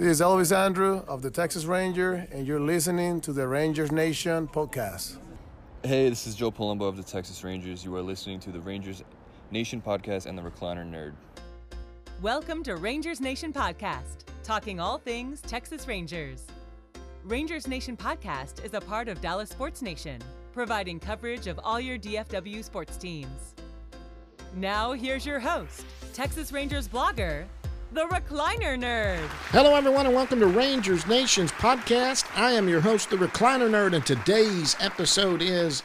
This is Elvis Andrus of the Texas Ranger, and you're listening to the Rangers Nation podcast. Hey, this is Joe Palumbo of the Texas Rangers. You are listening to the Rangers Nation podcast and the Recliner Nerd. Welcome to Rangers Nation podcast, talking all things Texas Rangers. Rangers Nation podcast is a part of Dallas Sports Nation, providing coverage of all your DFW sports teams. Now, here's your host, Texas Rangers blogger, the Recliner Nerd. Hello, everyone, and welcome to Rangers Nation's podcast. I am your host, the Recliner Nerd, and today's episode is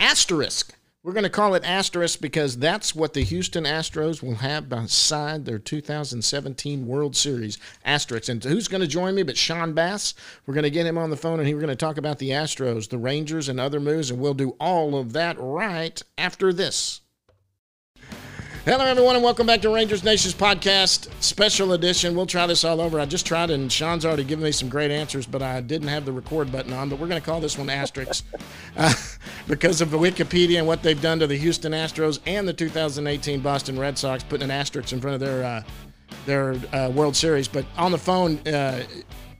Asterisk. We're going to call it Asterisk because that's what the Houston Astros will have beside their 2017 World Series Asterisk. And who's going to join me but Sean Bass? We're going to get him on the phone and we're going to talk about the Astros, the Rangers, and other moves, and we'll do all of that right after this. Hello, everyone, and welcome back to Rangers Nation's podcast, special edition. We'll try this all over. I just tried and Sean's already given me some great answers, but I didn't have the record button on. But we're going to call this one Asterix uh, because of the Wikipedia and what they've done to the Houston Astros and the 2018 Boston Red Sox, putting an asterisk in front of their uh, their uh, World Series. But on the phone, uh,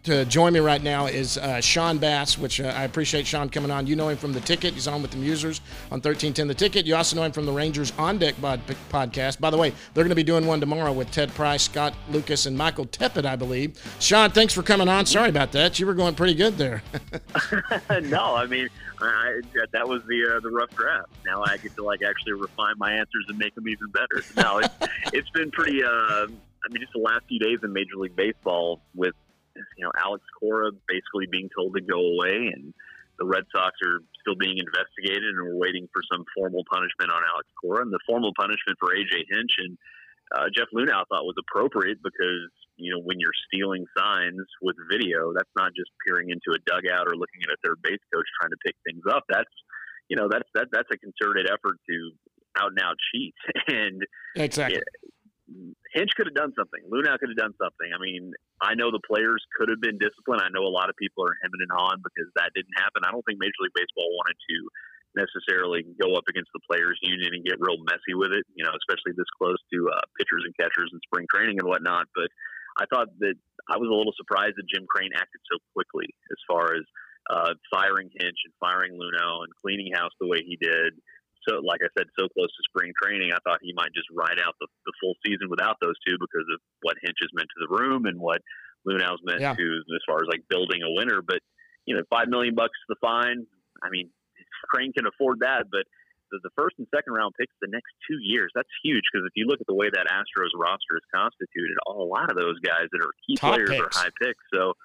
to join me right now is uh, Sean Bass, which uh, I appreciate Sean coming on. You know him from The Ticket. He's on with the Musers on 1310 The Ticket. You also know him from the Rangers On Deck podcast. By the way, they're going to be doing one tomorrow with Ted Price, Scott Lucas, and Michael Tippett, I believe. Sean, thanks for coming on. Sorry about that. You were going pretty good there. no, I mean, I, that was the uh, the rough draft. Now I get to like actually refine my answers and make them even better. No, it's, it's been pretty. Uh, I mean, just the last few days in Major League Baseball with Cora basically being told to go away, and the Red Sox are still being investigated, and we're waiting for some formal punishment on Alex Cora. And the formal punishment for AJ Hinch and uh, Jeff Luhnow thought was appropriate because you know when you're stealing signs with video, that's not just peering into a dugout or looking at a third base coach trying to pick things up. That's you know that's that that's a concerted effort to out and out cheat and exactly. Hinch could have done something. Luhnow could have done something. I mean, I know the players could have been disciplined. I know a lot of people are hemming and hawing because that didn't happen. I don't think Major League Baseball wanted to necessarily go up against the players union and get real messy with it, you know, especially this close to uh, pitchers and catchers and spring training and whatnot. But I thought that I was a little surprised that Jim Crane acted so quickly as far as uh, firing Hinch and firing Luhnow and cleaning house the way he did so, like I said, so close to spring training, I thought he might just ride out the, the full season without those two because of what Hinch has meant to the room and what Luhnow's meant yeah. to as far as like building a winner. But you know, five million bucks the fine. I mean, Crane can afford that, but the, the first and second round picks the next two years, that's huge because if you look at the way that Astros roster is constituted, a lot of those guys that are key Top players picks. are high picks. So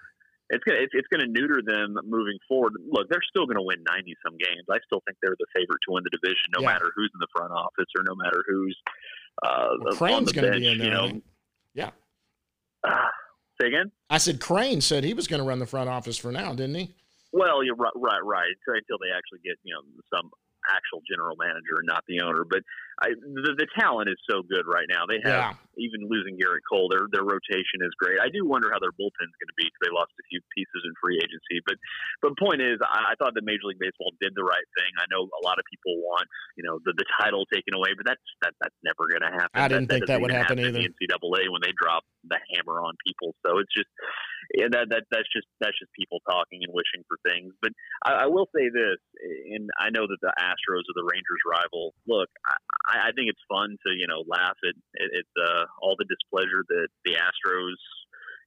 it's gonna it's, it's gonna neuter them moving forward. Look, they're still gonna win ninety some games. I still think they're the favorite to win the division, no Yeah. matter who's in the front office or no matter who's uh, Well, on Crane's the bench. be in there. you know. Yeah. Ah, say again. I said Crane said he was going to run the front office for now, didn't he? Well, you're right, right, right. Until they actually get you know some actual general manager and not the owner. But I, the, the talent is so good right now. They have Yeah. even losing Gerrit Cole. Their their rotation is great. I do wonder how their bullpen's going to be because they lost a few pieces in free agency. But but point is, I, I thought that Major League Baseball did the right thing. I know a lot of people want you know the, the title taken away, but that's that that's never going to happen. I didn't think that doesn't would even happen in the NCAA when they drop the hammer on people. So it's just yeah, that that that's just that's just people talking and wishing for things. But I, I will say this, and I know that the Astros are the Rangers' rival. Look, I, I think it's fun to you know laugh at at, at uh, all the displeasure that the Astros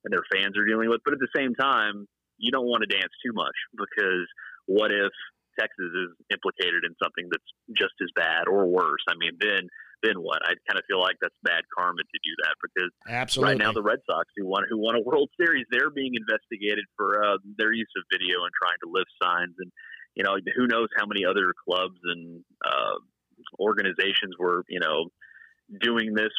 and their fans are dealing with, but at the same time, you don't want to dance too much because what if Texas is implicated in something that's just as bad or worse? I mean, then then what? I kind of feel like that's bad karma to do that because Absolutely. Right now, the Red Sox, who won who won a World Series, they're being investigated for uh, their use of video and trying to lift signs, and you know who knows how many other clubs and uh, organizations were you know doing this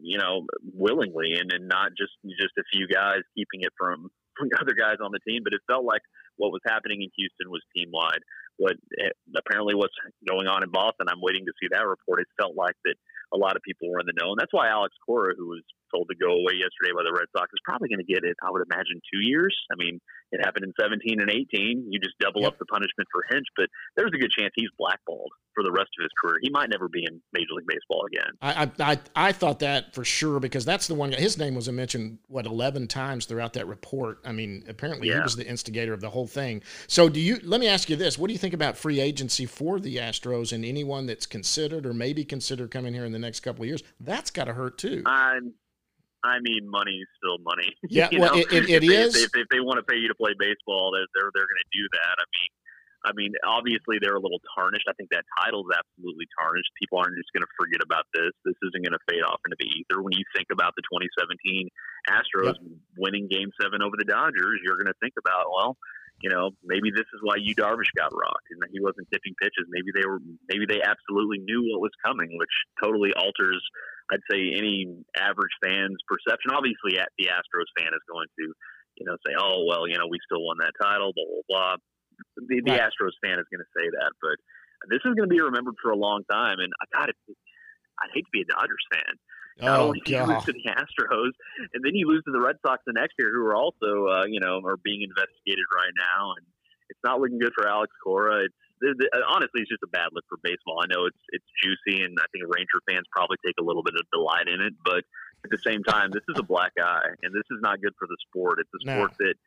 you know willingly and, and not just just a few guys keeping it from from other guys on the team. But it felt like what was happening in Houston was team wide. What eh, apparently what's going on in Boston, I'm waiting to see that report. It felt like that a lot of people were in the know, and that's why Alex Cora, who was told to go away yesterday by the Red Sox is probably going to get it. I would imagine two years. I mean, it happened in 17 and 18. You just double Yep. up the punishment for Hinch, but there's a good chance he's blackballed for the rest of his career. He might never be in Major League Baseball again. I, I I I thought that for sure because that's the one. guy- His name was mentioned what eleven times throughout that report. I mean, apparently he was the instigator of the whole thing. So, do you? Let me ask you this: What do you think about free agency for the Astros and anyone that's considered or maybe considered coming here in the next couple of years? That's got to hurt too. I'm, I mean, money is still money. Yeah, You well, know, it- it- it if they. If they, if they want to pay you to play baseball, they're they're, they're going to do that. I mean, I mean, obviously they're a little tarnished. I think that title's absolutely tarnished. People aren't just going to forget about this. This isn't going to fade off into the ether. When you think about the 2017 Astros winning Game Seven over the Dodgers, you're going to think about well. You know, maybe this is why you Darvish got rocked, and he wasn't tipping pitches. Maybe they were, maybe they absolutely knew what was coming, which totally alters I'd say any average fan's perception. Obviously, at the Astros fan is going to, you know, say, "Oh, well, you know, we still won that title." Blah blah blah. The, the Right. Astros fan is going to say that, but this is going to be remembered for a long time. And I got it. I'd hate to be a Dodgers fan. Not Oh only do you lose to the Astros, and then you lose to the Red Sox the next year, who are also, uh, you know, are being investigated right now, and it's not looking good for Alex Cora. It's Uh, honestly, it's just a bad look for baseball. I know it's it's juicy, and I think Ranger fans probably take a little bit of delight in it, but at the same time, this is a black eye, and this is not good for the sport. It's a sport that you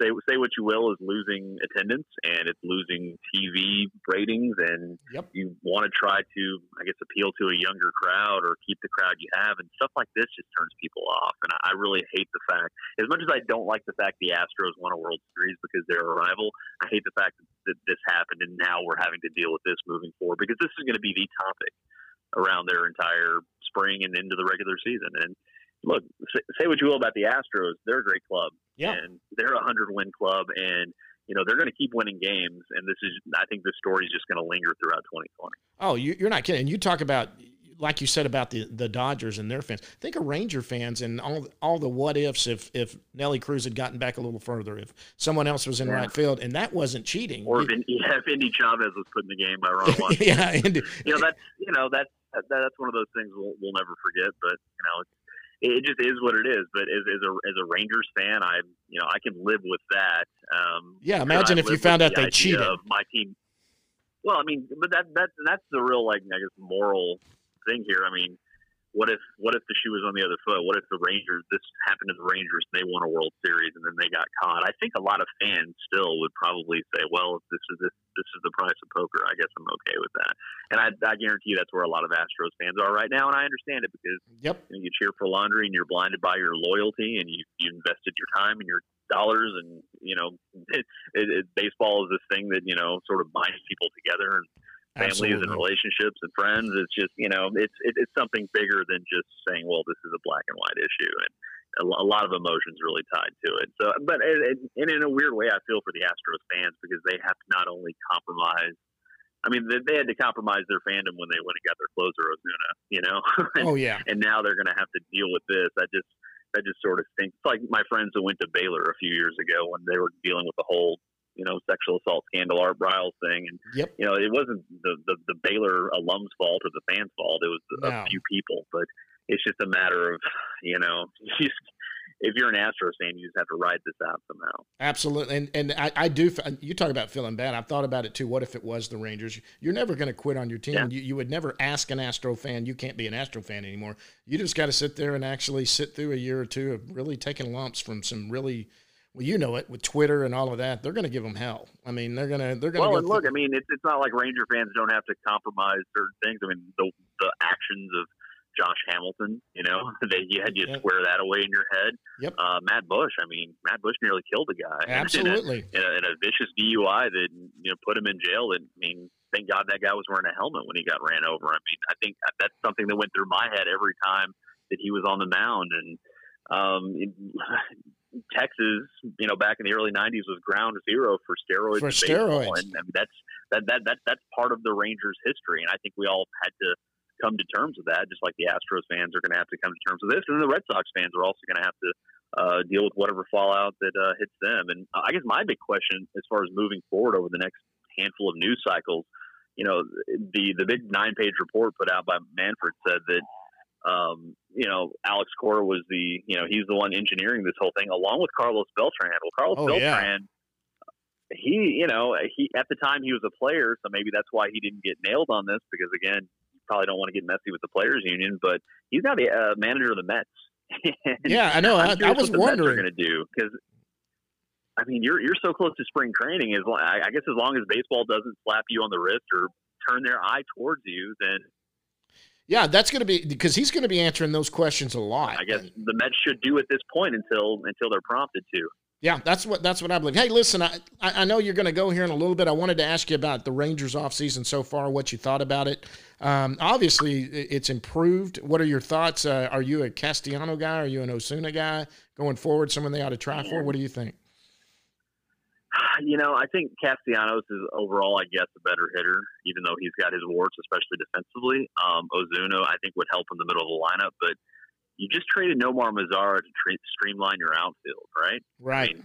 say say what you will is losing attendance, and it's losing TV ratings, and Yep. you want to try to, I guess, appeal to a younger crowd or keep the crowd you have, and stuff like this just turns people off. And I, I really hate the fact, as much as I don't like the fact the Astros won a World Series because they're a rival, I hate the fact that, this happened, and now we're having to deal with this moving forward because this is going to be the topic around their entire spring and into the regular season. And look, say what you will about the Astros, they're a great club Yeah. and they're a hundred win club, and you know they're going to keep winning games. And this is, I think, this story is just going to linger throughout 2020. Oh, you, you're not kidding. You talk about, like you said about the the Dodgers and their fans. Think of Ranger fans and all all the what ifs if if Nelly Cruz had gotten back a little further, if someone else was in Yeah. right field, and that wasn't cheating. Or if, Endy, yeah, if Endy Chavez was put in the game by Ron yeah, and, you know that's you know that's that, that's one of those things we'll, we'll never forget. But you know, it's, it just is what it is. But as, as a as a Rangers fan, I you know I can live with that. Um, Yeah, imagine if you found out the they cheated. Of my team. Well, I mean, but that that that's the real like I guess moral thing here. I mean, what if what if the shoe was on the other foot? What if the Rangers this happened to the Rangers and they won a World Series and then they got caught? I think a lot of fans still would probably say, well, if this is this this is the price of poker, I guess I'm okay with that. And I, I guarantee you that's where a lot of Astros fans are right now, and I understand it because yep, you, know, you cheer for laundry and you're blinded by your loyalty and you you invested your time and your dollars and you know it, it, it, baseball is this thing that you know sort of binds people together and families and relationships and friends. It's just you know it's it, it's something bigger than just saying well this is a black and white issue and a, a lot of emotions really tied to it. So but it, it, and in a weird way I feel for the Astros fans because they have to not only compromise. I mean, they, they had to compromise their fandom when they went and got their closer, Osuna, you know, Oh yeah, and now they're going to have to deal with this. I just that just sort of stinks. It's like my friends who went to Baylor a few years ago when they were dealing with the whole you know sexual assault scandal, Art Briles thing, and Yep. you know it wasn't the the, the Baylor alums' fault or the fans' fault. It was No. a few people, but it's just a matter of you know you if you're an Astros fan, you just have to ride this out somehow. absolutely. And and I, I do. You talk about feeling bad. I've thought about it too. What if it was the Rangers? You're never going to quit on your team. Yeah. You, you would never ask an Astro fan. You can't be an Astro fan anymore. You just got to sit there and actually sit through a year or two of really taking lumps from some really. Well, you know it with Twitter and all of that. They're going to give them hell. I mean, they're going to they're going to Well, and look, I mean, it's it's not like Ranger fans don't have to compromise certain things. I mean, the the actions of Josh Hamilton, you know, they you had to Yep. square that away in your head. Yep. Uh, Matt Bush, I mean, Matt Bush nearly killed a guy. in a- absolutely. In a, in a vicious DUI that you know put him in jail. And I mean, thank God that guy was wearing a helmet when he got ran over. I mean, I think that's something that went through my head every time that he was on the mound. And um, Texas, you know, back in the early '90s was ground zero for steroids. For baseball. steroids. and I mean, that's that, that that that's part of the Rangers' history. And I think we all had to come to terms with that, just like the Astros fans are going to have to come to terms with this, and the Red Sox fans are also going to have to uh, deal with whatever fallout that uh, hits them. And I guess my big question, as far as moving forward over the next handful of news cycles, you know, the the big nine page report put out by Manfred said that um, you know, Alex Cora was the, you know, he's the one engineering this whole thing along with Carlos Beltran. Well, Carlos Oh, Beltran, yeah. he, you know, he at the time he was a player, so maybe that's why he didn't get nailed on this because again, you probably don't want to get messy with the players union, but he's now the uh, manager of the Mets. Yeah, I know. I, I was wondering. going to do because. I mean, you're you're so close to spring training. As I guess as long as baseball doesn't slap you on the wrist or turn their eye towards you, then Yeah, that's going to be because he's going to be answering those questions a lot. I guess the Mets should do at this point until until they're prompted to. Yeah, that's what that's what I believe. Hey, listen, I I know you're going to go here in a little bit. I wanted to ask you about the Rangers offseason so far, what you thought about it. Um, obviously, it's improved. What are your thoughts? Uh, are you a Castellano guy? Are you an Ozuna guy going forward? Someone they ought to try for? What do you think? You know, I think Castellanos is overall, I guess, a better hitter, even though he's got his warts, especially defensively. Um, Ozuna, I think, would help in the middle of the lineup, but you just traded Nomar Mazara to tre- streamline your outfield, right? Right.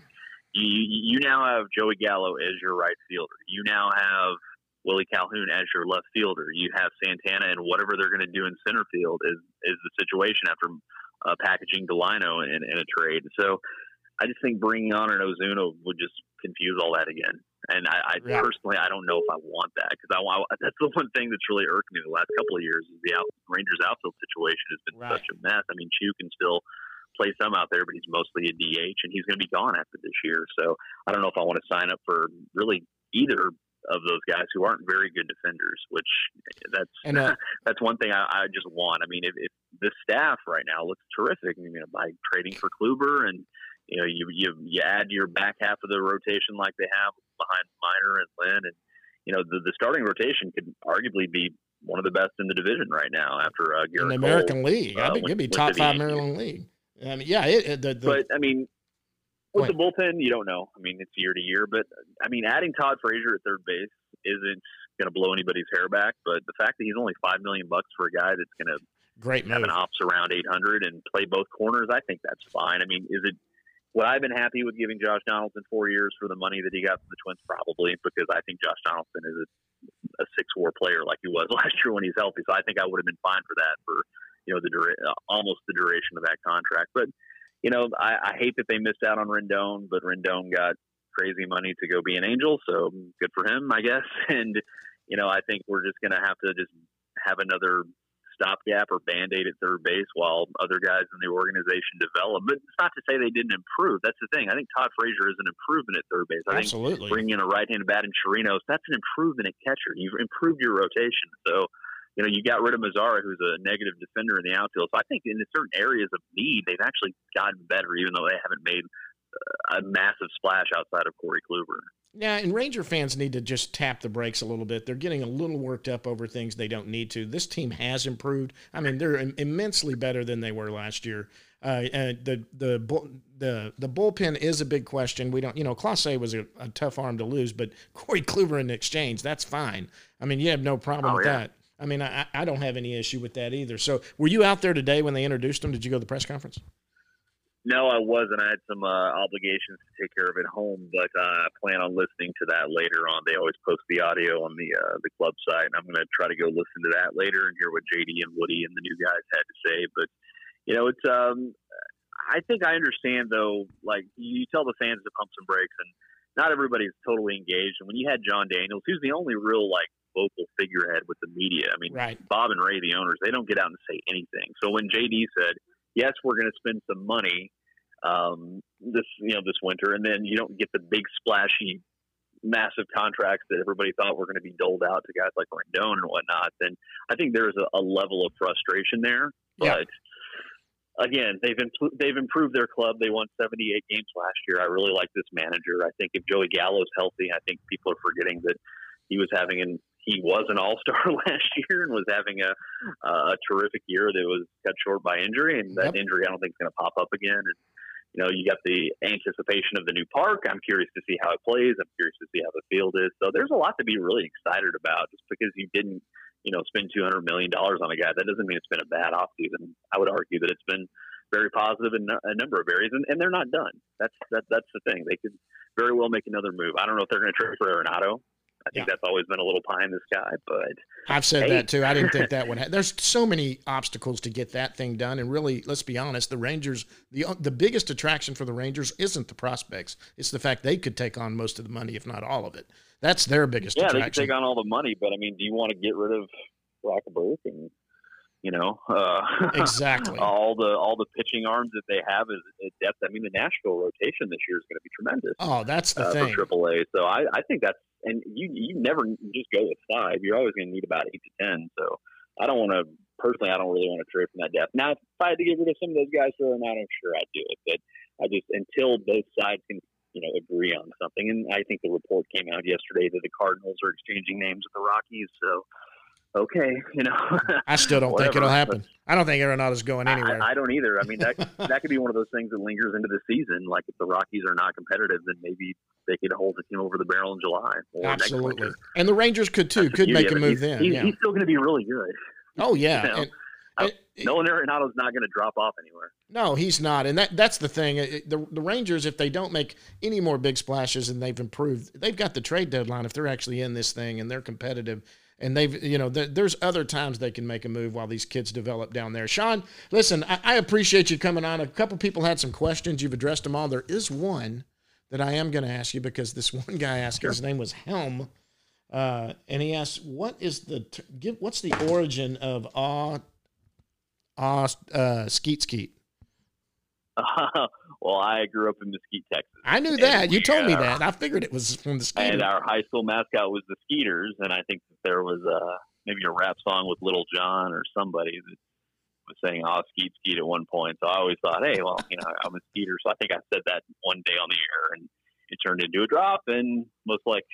You, you you now have Joey Gallo as your right fielder. You now have Willie Calhoun as your left fielder. You have Santana, and whatever they're going to do in center field is is the situation after uh, packaging Delino in, in a trade. So I just think bringing on an Ozuna would just confuse all that again. And I, I Yeah. personally, I don't know if I want that because I want. That's the one thing that's really irked me the last couple of years is the out, Rangers outfield situation has been Right. such a mess. I mean, Choo can still play some out there, but he's mostly a DH, and he's going to be gone after this year. So I don't know if I want to sign up for really either of those guys who aren't very good defenders. Which that's And uh, that's one thing I, I just want. I mean, if, if the staff right now looks terrific, you know, by trading for Kluber and you know you you you add your back half of the rotation like they have behind Minor and Lynn, and you know the the starting rotation could arguably be one of the best in the division right now after uh, in Gerrit the Cole. American League, I uh, think with- you'd be top the five Yankees. Maryland League. I mean, yeah, it, it- the, the, But I mean, with the bullpen, you don't know. I mean, it's year to year. But I mean, adding Todd Frazier at third base isn't going to blow anybody's hair back. But the fact that he's only five million bucks for a guy that's going to great have move. an ops around 800 and play both corners, I think that's fine. I mean, is it? Would I have been happy with giving Josh Donaldson four years for the money that he got from the Twins? Probably, because I think Josh Donaldson is a, a six-war player like he was last year when he's healthy. So I think I would have been fine for that for you know the dura- almost the duration of that contract. But you know, I, I hate that they missed out on Rendon, but Rendon got crazy money to go be an Angel, so good for him, I guess. And you know, I think we're just going to have to just have another stopgap or band aid at third base while other guys in the organization develop. But it's not to say they didn't improve. That's the thing. I think Todd Frazier is an improvement at third base. I think Absolutely. bringing in a right-handed bat in Chirinos, that's an improvement at catcher. You've improved your rotation. So, you know, you got rid of Mazara, who's a negative defender in the outfield. So I think in certain areas of need, they've actually gotten better, even though they haven't made a massive splash outside of Corey Kluber. Yeah, and Ranger fans need to just tap the brakes a little bit. They're getting a little worked up over things they don't need to. This team has improved. I mean, they're immensely better than they were last year. Uh, and the the the the bullpen is a big question. We don't, you know, Clase was a, a tough arm to lose, but Corey Kluber in exchange, that's fine. I mean, you have no problem Oh, with yeah. that. I mean, I, I don't have any issue with that either. So, were you out there today when they introduced him? Did you go to the press conference? No, I wasn't. I had some uh, obligations to take care of at home, but uh, I plan on listening to that later on. They always post the audio on the uh, the club site, and I'm going to try to go listen to that later and hear what JD and Woody and the new guys had to say. But you know, it's um, I think I understand though. Like you tell the fans to pump some brakes, and not everybody's totally engaged. And when you had Jon Daniels, who's the only real like vocal figurehead with the media, I mean, Right. Bob and Ray, the owners, they don't get out and say anything. So when JD said, "Yes, we're going to spend some money um, this you know this winter," and then you don't get the big splashy, massive contracts that everybody thought were going to be doled out to guys like Rendon and whatnot, then I think there's a, a level of frustration there. Yeah. But again, they've impl- they've improved their club. They won 78 games last year. I really like this manager. I think if Joey Gallo's healthy, I think people are forgetting that he was having an he was an all star last year and was having a a terrific year that was cut short by injury, and that Yep. injury I don't think is going to pop up again. And you know, you got the anticipation of the new park. I'm curious to see how it plays. I'm curious to see how the field is. So there's a lot to be really excited about. Just because you didn't, you know, spend 200 million dollars on a guy, that doesn't mean it's been a bad offseason. I would argue that it's been very positive in a number of areas, and, and they're not done. That's that, that's the thing. They could very well make another move. I don't know if they're going to trade for Arenado. I think Yeah. that's always been a little pie in the sky, but I've said Hey. that too. I didn't think that would. Ha- There's so many obstacles to get that thing done, and really, let's be honest, the Rangers, the uh, the biggest attraction for the Rangers isn't the prospects; it's the fact they could take on most of the money, if not all of it. That's their biggest yeah, they can attraction. take on all the money. But I mean, do you want to get rid of Rockabird and you know uh, Exactly. all the all the pitching arms that they have is at depth? I mean, the Nashville rotation this year is going to be tremendous. oh, that's the uh, thing. for AAA. So I, I think that's and you you never just go with five. You're always going to need about eight to ten. So I don't want to personally. I don't really want to trade from that depth. Now, if I had to get rid of some of those guys for an out, I'm sure I'd do it. But I just until both sides can you know agree on something. And I think the report came out yesterday that the Cardinals are exchanging names with the Rockies. So okay, you know. I still don't think it'll happen. I don't think Arenado's going anywhere. I, I don't either. I mean, that that could be one of those things that lingers into the season. Like if the Rockies are not competitive, then maybe they could hold the team over the barrel in July or next Absolutely. And the Rangers could too. That's Could make a move he's, then. He's, yeah. he's still going to be really good. Oh yeah. you know, And- and- Nolan Arenado's not going to drop off anywhere. No, he's not, and that that's the thing. The the Rangers, if they don't make any more big splashes and they've improved, they've got the trade deadline. If they're actually in this thing and they're competitive, and they've you know th- there's other times they can make a move while these kids develop down there. Sean, listen, I, I appreciate you coming on. A couple people had some questions. You've addressed them all. There is one that I am going to ask you because this one guy asked. His name was Helm. Uh, and he asked, "What is the t- give? What's the origin of ah, ah, uh, skeet skeet?" well, I grew up in Mesquite, Texas, I knew that. You told me uh, that. I figured it was from the skater. and our high school mascot was the Skeeters, and I think that there was uh, maybe a rap song with Lil Jon or somebody that was saying "Oh, skeet skeet" at one point. So I always thought, hey, well, you know, I'm a Skeeter, so I think I said that one day on the air, and it turned into a drop, and most like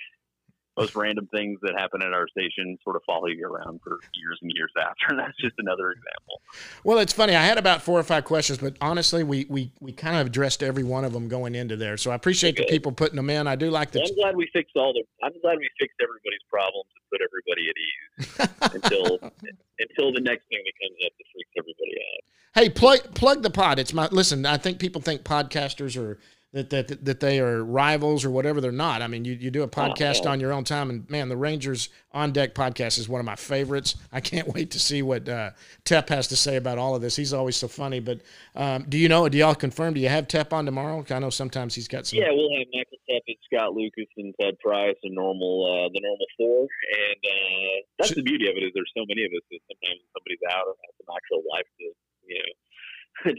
most random things that happen at our station sort of follow you around for years and years after. And that's just another example. well, it's funny. I had about four or five questions, but honestly, we we, we kind of addressed every one of them going into there. So I appreciate the people putting them in. I do like the. I'm glad we fixed all the. I'm glad we fixed everybody's problems and put everybody at ease until until the next thing that comes up that freaks everybody out. Hey, plug plug the pod. It's my listen. I think people think podcasters are that that that they are rivals or whatever. They're not. I mean, you, you do a podcast yeah. on your own time, and man, the Rangers on Deck podcast is one of my favorites. I can't wait to see what uh, Tep has to say about all of this. He's always so funny. But um, do you know? Do y'all confirm? Do you have Tep on tomorrow? I know sometimes he's got some. Yeah, we'll have Michael Tep and Scott Lucas, and Ted Price, and normal uh, the normal four. And uh, that's Should- the beauty of it is there's so many of us that sometimes somebody's out or has some actual life to you know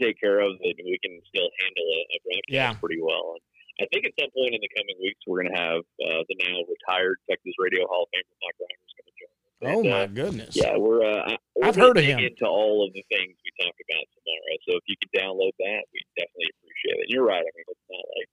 take care of that and we can still handle a, a broadcast Yeah. pretty well. And I think at some point in the coming weeks we're going to have uh, the now retired Texas Radio Hall of Famer Mike Rhyner's going to join us. Oh And, my uh, goodness. Yeah, we're. Uh, we're I've heard of him. Into all of the things we talked about tomorrow. So if you could download that, we definitely appreciate it. And you're right. I mean, it's not like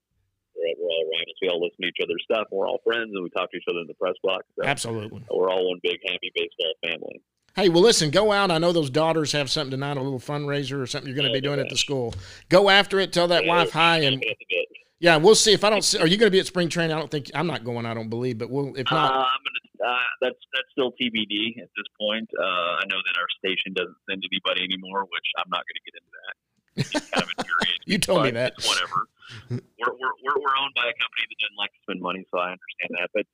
we're, we're all rivals. We all listen to each other's stuff. And we're all friends, and we talk to each other in the press box. So Absolutely. we're all one big happy baseball family. Hey, well, listen, go out. I know those daughters have something tonight, a little fundraiser or something you're going to be Oh, doing at the school. Go after it. Tell that wife hi, and That's a bit. yeah, we'll see. If I don't, see, are you going to be at spring training? I don't think I'm not going. I don't believe, but we'll. If Uh, not, I'm gonna. Uh, that's that's still TBD at this point. Uh, I know that our station doesn't send anybody anymore, which I'm not going to get into that. Kind of. You told me that. Whatever. we're, we're we're we're owned by a company that doesn't like to spend money, so I understand that. But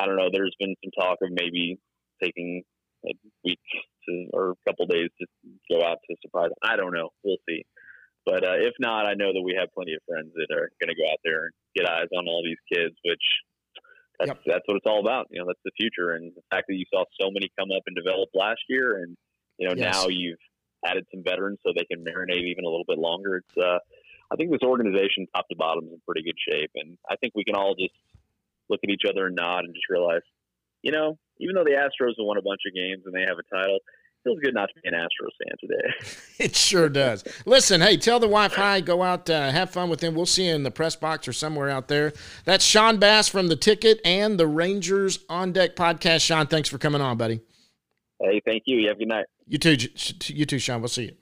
I don't know. There's been some talk of maybe taking a week to or a couple days to go out to Surprise. I don't know. We'll see. But uh, if not, I know that we have plenty of friends that are going to go out there and get eyes on all these kids, which that's Yep. that's what it's all about. You know, that's the future, and the fact that you saw so many come up and develop last year, and you know Yes. now you've added some veterans so they can marinate even a little bit longer. It's uh, I think this organization, top to bottom, is in pretty good shape, and I think we can all just look at each other and nod and just realize, you know, even though the Astros have won a bunch of games and they have a title, it feels good not to be an Astros fan today. it sure does. Listen, hey, tell the wife hi. Go out, uh, have fun with them. We'll see you in the press box or somewhere out there. That's Sean Bass from the Ticket and the Rangers on Deck podcast. Sean, thanks for coming on, buddy. hey, thank you. You have a good night. You too, you too, Sean. We'll see you.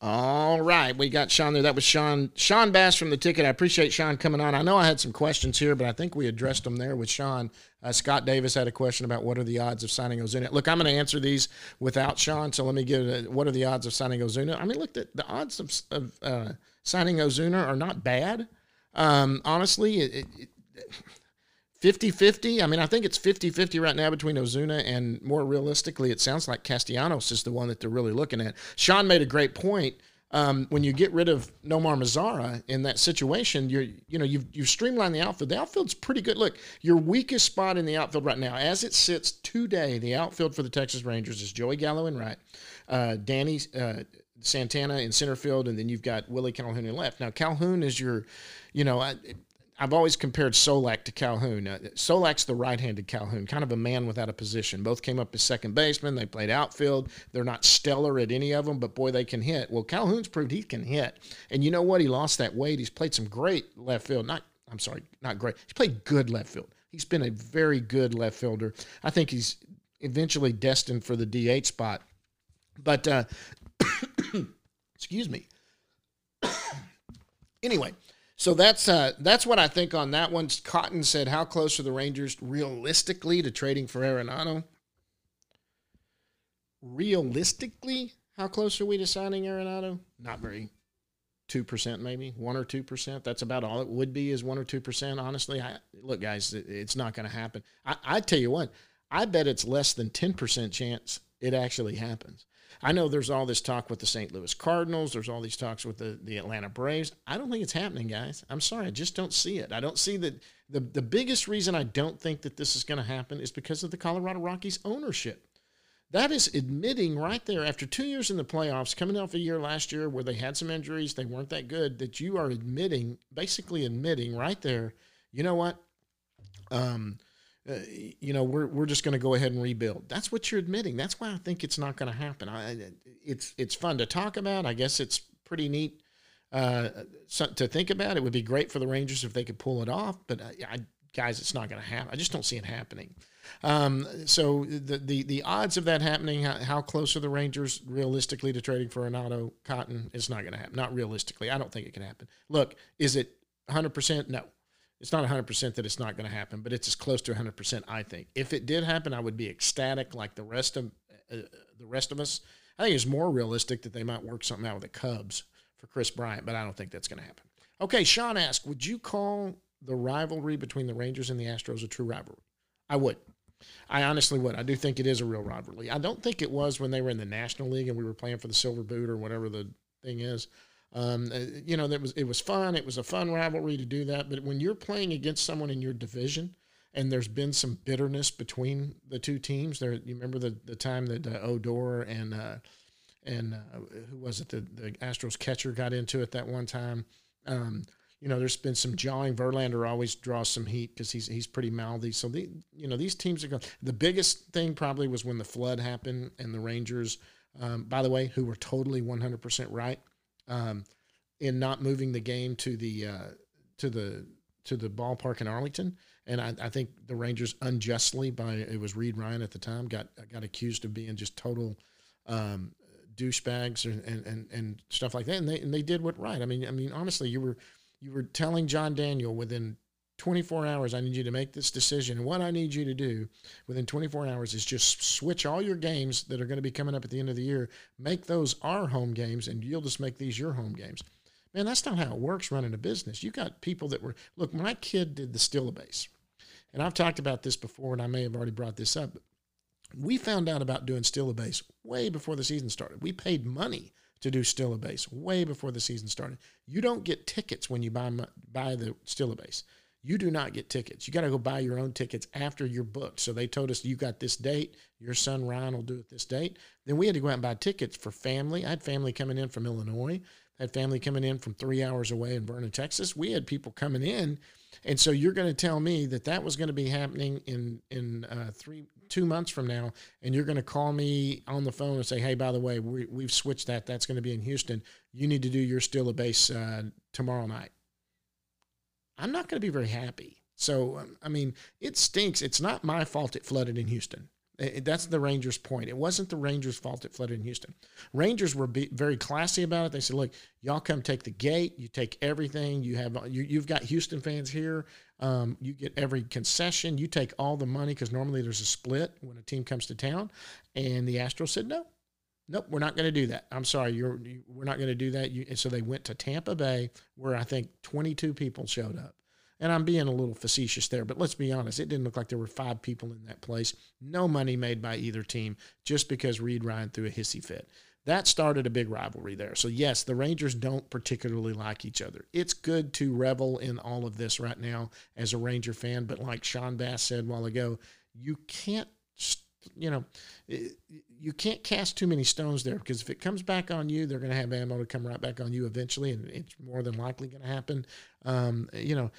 All right, we got Sean there. That was Sean Sean Bass from the ticket. I appreciate Sean coming on. I know I had some questions here, but I think we addressed them there with Sean. Uh, Scott Davis had a question about what are the odds of signing Ozuna. Look, I'm going to answer these without Sean, so let me give it. A, what are the odds of signing Ozuna? I mean, look, the, the odds of, of uh, signing Ozuna are not bad. Um, honestly, it, it, 50 50. I mean, I think it's 50 50 right now between Ozuna and more realistically, it sounds like Castellanos is the one that they're really looking at. Sean made a great point. Um, when you get rid of Nomar Mazara in that situation, you're you know you've you've streamlined the outfield. The outfield's pretty good. Look, your weakest spot in the outfield right now, as it sits today, the outfield for the Texas Rangers is Joey Gallo in right, uh, Danny uh, Santana in center field, and then you've got Willie Calhoun in left. Now Calhoun is your, you know, I, I've always compared Solak to Calhoun. Uh, Solak's the right-handed Calhoun, kind of a man without a position. Both came up as second baseman. They played outfield. They're not stellar at any of them, but boy, they can hit. Well, Calhoun's proved he can hit. And you know what? He lost that weight. He's played some great left field. Not, I'm sorry, not great. He's played good left field. He's been a very good left fielder. I think he's eventually destined for the DH spot. But uh, excuse me. anyway, so that's uh, that's what I think on that one. Cotton said, "How close are the Rangers realistically to trading for Arenado?" Realistically, how close are we to signing Arenado? Not very. Two percent, maybe one or two percent. That's about all it would be. Is one or two percent. Honestly, I, look, guys, it's not going to happen. I, I tell you what, I bet it's less than ten percent chance it actually happens. I know there's all this talk with the St. Louis Cardinals. There's all these talks with the, the Atlanta Braves. I don't think it's happening, guys. I'm sorry. I just don't see it. I don't see that. The, the biggest reason I don't think that this is going to happen is because of the Colorado Rockies ownership. That is admitting right there after two years in the playoffs, coming off a year last year where they had some injuries, they weren't that good, that you are admitting, basically admitting right there, you know what? Um, uh, you know, we're we're just going to go ahead and rebuild. That's what you're admitting. That's why I think it's not going to happen. I, it's it's fun to talk about. I guess it's pretty neat uh, to think about. It would be great for the Rangers if they could pull it off, but I, I, guys, it's not going to happen. I just don't see it happening. Um, so the, the the odds of that happening, how, how, close are the Rangers realistically to trading for Renato Cotton? It's not going to happen. Not realistically. I don't think it can happen. Look, is it 100%? No. It's not 100% that it's not going to happen, but it's as close to 100%, I think. If it did happen, I would be ecstatic like the rest of uh, the rest of us. I think it's more realistic that they might work something out with the Cubs for Kris Bryant, but I don't think that's going to happen. Okay, Sean asked, would you call the rivalry between the Rangers and the Astros a true rivalry? I would. I honestly would. I do think it is a real rivalry. I don't think it was when they were in the National League and we were playing for the Silver Boot or whatever the thing is. Um, uh, you know, that was it was fun. It was a fun rivalry to do that. But when you're playing against someone in your division, and there's been some bitterness between the two teams, there you remember the the time that uh, Odor and uh, and uh, who was it the the Astros catcher got into it that one time. Um, you know, there's been some jawing. Verlander always draws some heat because he's he's pretty mouthy. So the you know these teams are going. The biggest thing probably was when the flood happened and the Rangers. Um, by the way, who were totally 100% right um, in not moving the game to the uh, to the to the ballpark in Arlington. And I, I, think the Rangers unjustly by it was Reid Ryan at the time got got accused of being just total um, douchebags and, and, and, and stuff like that. And they and they did what right. I mean I mean honestly you were you were telling John Daniel within 24 hours, I need you to make this decision. What I need you to do within 24 hours is just switch all your games that are going to be coming up at the end of the year, make those our home games, and you'll just make these your home games. Man, that's not how it works running a business. You got people that were, look, my kid did the Steal a Base, and I've talked about this before, and I may have already brought this up. But we found out about doing Steal a Base way before the season started. We paid money to do Steal a Base way before the season started. You don't get tickets when you buy, buy the Steal a Base you do not get tickets. You got to go buy your own tickets after you're booked. So they told us you got this date. Your son Ryan will do it this date. Then we had to go out and buy tickets for family. I had family coming in from Illinois. I had family coming in from three hours away in Vernon, Texas. We had people coming in, and so you're going to tell me that that was going to be happening in in uh, three two months from now, and you're going to call me on the phone and say, "Hey, by the way, we, we've switched that. That's going to be in Houston. You need to do your Steal a Base uh, tomorrow night." I'm not going to be very happy. So, um, I mean, it stinks. It's not my fault it flooded in Houston. That's the Rangers' point. It wasn't the Rangers' fault it flooded in Houston. Rangers were be, very classy about it. They said, "Look, y'all come take the gate. You take everything. You have you, you've got Houston fans here. Um, you get every concession. You take all the money because normally there's a split when a team comes to town." And the Astros said, "No, nope, we're not going to do that. I'm sorry, you're, you, we're not going to do that. You, so they went to Tampa Bay, where I think 22 people showed up. And I'm being a little facetious there, but let's be honest, it didn't look like there were five people in that place. No money made by either team just because Reid Ryan threw a hissy fit. That started a big rivalry there. So, yes, the Rangers don't particularly like each other. It's good to revel in all of this right now as a Ranger fan, but like Sean Bass said a while ago, you can't you know, you can't cast too many stones there because if it comes back on you, they're going to have ammo to come right back on you eventually, and it's more than likely going to happen. Um, you know,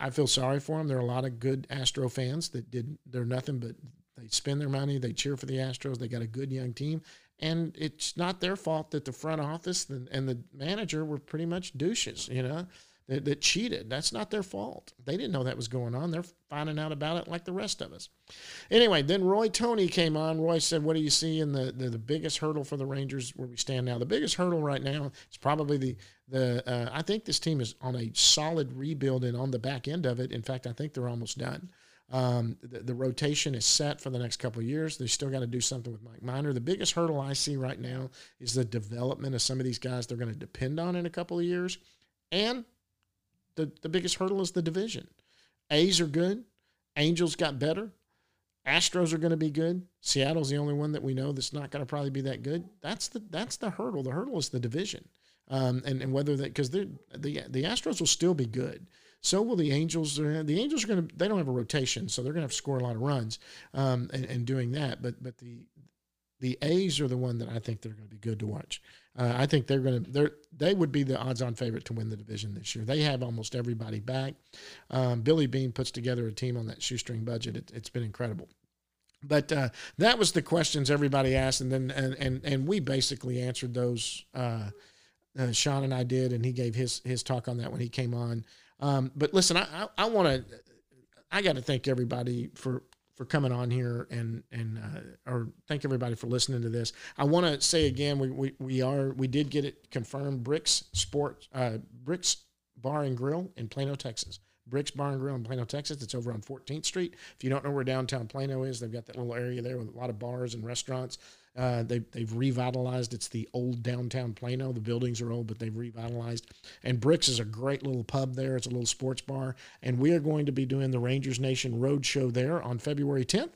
I feel sorry for them. There are a lot of good Astro fans that did. They're nothing but they spend their money, they cheer for the Astros. They got a good young team, and it's not their fault that the front office and, and the manager were pretty much douches. You know, that, that cheated. That's not their fault. They didn't know that was going on. They're finding out about it like the rest of us. Anyway, then Roy Tony came on. Roy said, What do you see in the, the, the biggest hurdle for the Rangers where we stand now? The biggest hurdle right now is probably the, the uh, I think this team is on a solid rebuild and on the back end of it. In fact, I think they're almost done. Um, the, the, rotation is set for the next couple of years. They still got to do something with Mike Minor. The biggest hurdle I see right now is the development of some of these guys they're going to depend on in a couple of years. And the, the biggest hurdle is the division. A's are good. Angels got better. Astros are going to be good. Seattle's the only one that we know that's not going to probably be that good. That's the that's the hurdle. The hurdle is the division, um, and and whether that because the the Astros will still be good. So will the Angels. The Angels are going to. They don't have a rotation, so they're going to have to score a lot of runs, um, and, and doing that. But but the the A's are the one that I think they're going to be good to watch. Uh, I think they're going to they they would be the odds-on favorite to win the division this year. They have almost everybody back. Um, Billy Beane puts together a team on that shoestring budget. It, has been incredible. But uh, that was the questions everybody asked, and then and and, and we basically answered those. Uh, uh Sean and I did, and he gave his his talk on that when he came on. Um, but listen, I I, I want to I got to thank everybody for for coming on here and and uh, or thank everybody for listening to this. I want to say again, we, we we are we did get it confirmed. Bricks Sports uh, Bricks Bar and Grill in Plano, Texas. Bricks Bar and Grill in Plano, Texas. It's over on 14th Street. If you don't know where downtown Plano is, they've got that little area there with a lot of bars and restaurants. Uh, they, they've revitalized. It's the old downtown Plano. The buildings are old, but they've revitalized. And Bricks is a great little pub there. It's a little sports bar. And we are going to be doing the Rangers Nation Road Show there on February 10th.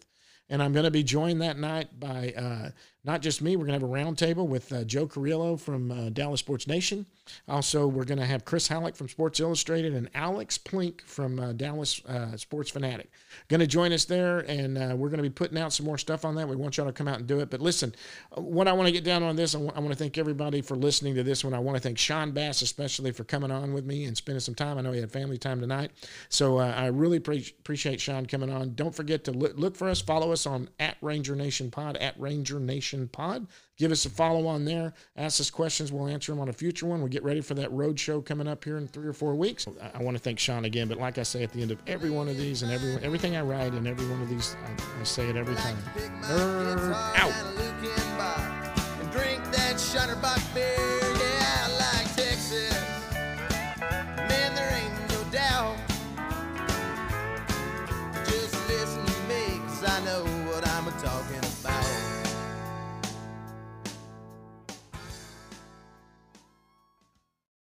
And I'm going to be joined that night by uh, not just me. We're going to have a roundtable with uh, Joe Carrillo from uh, Dallas Sports Nation. Also, we're going to have Chris Halleck from Sports Illustrated and Alex Plink from uh, Dallas uh, Sports Fanatic. Going to join us there, and uh, we're going to be putting out some more stuff on that. We want y'all to come out and do it. But listen, what I want to get down on this, I, w- I want to thank everybody for listening to this one. I want to thank Sean Bass especially for coming on with me and spending some time. I know he had family time tonight, so I really pre- appreciate Sean coming on. Don't forget to look, look for us, follow us on at Ranger Nation Pod at Ranger Nation Pod. Give us a follow on there. Ask us questions. We'll answer them on a future one. We get ready for that road show coming up here in three or four weeks. I, I want to thank Sean again. But like I say at the end of every one of these and every everything I write and every one of these, I, I say it every time. Out.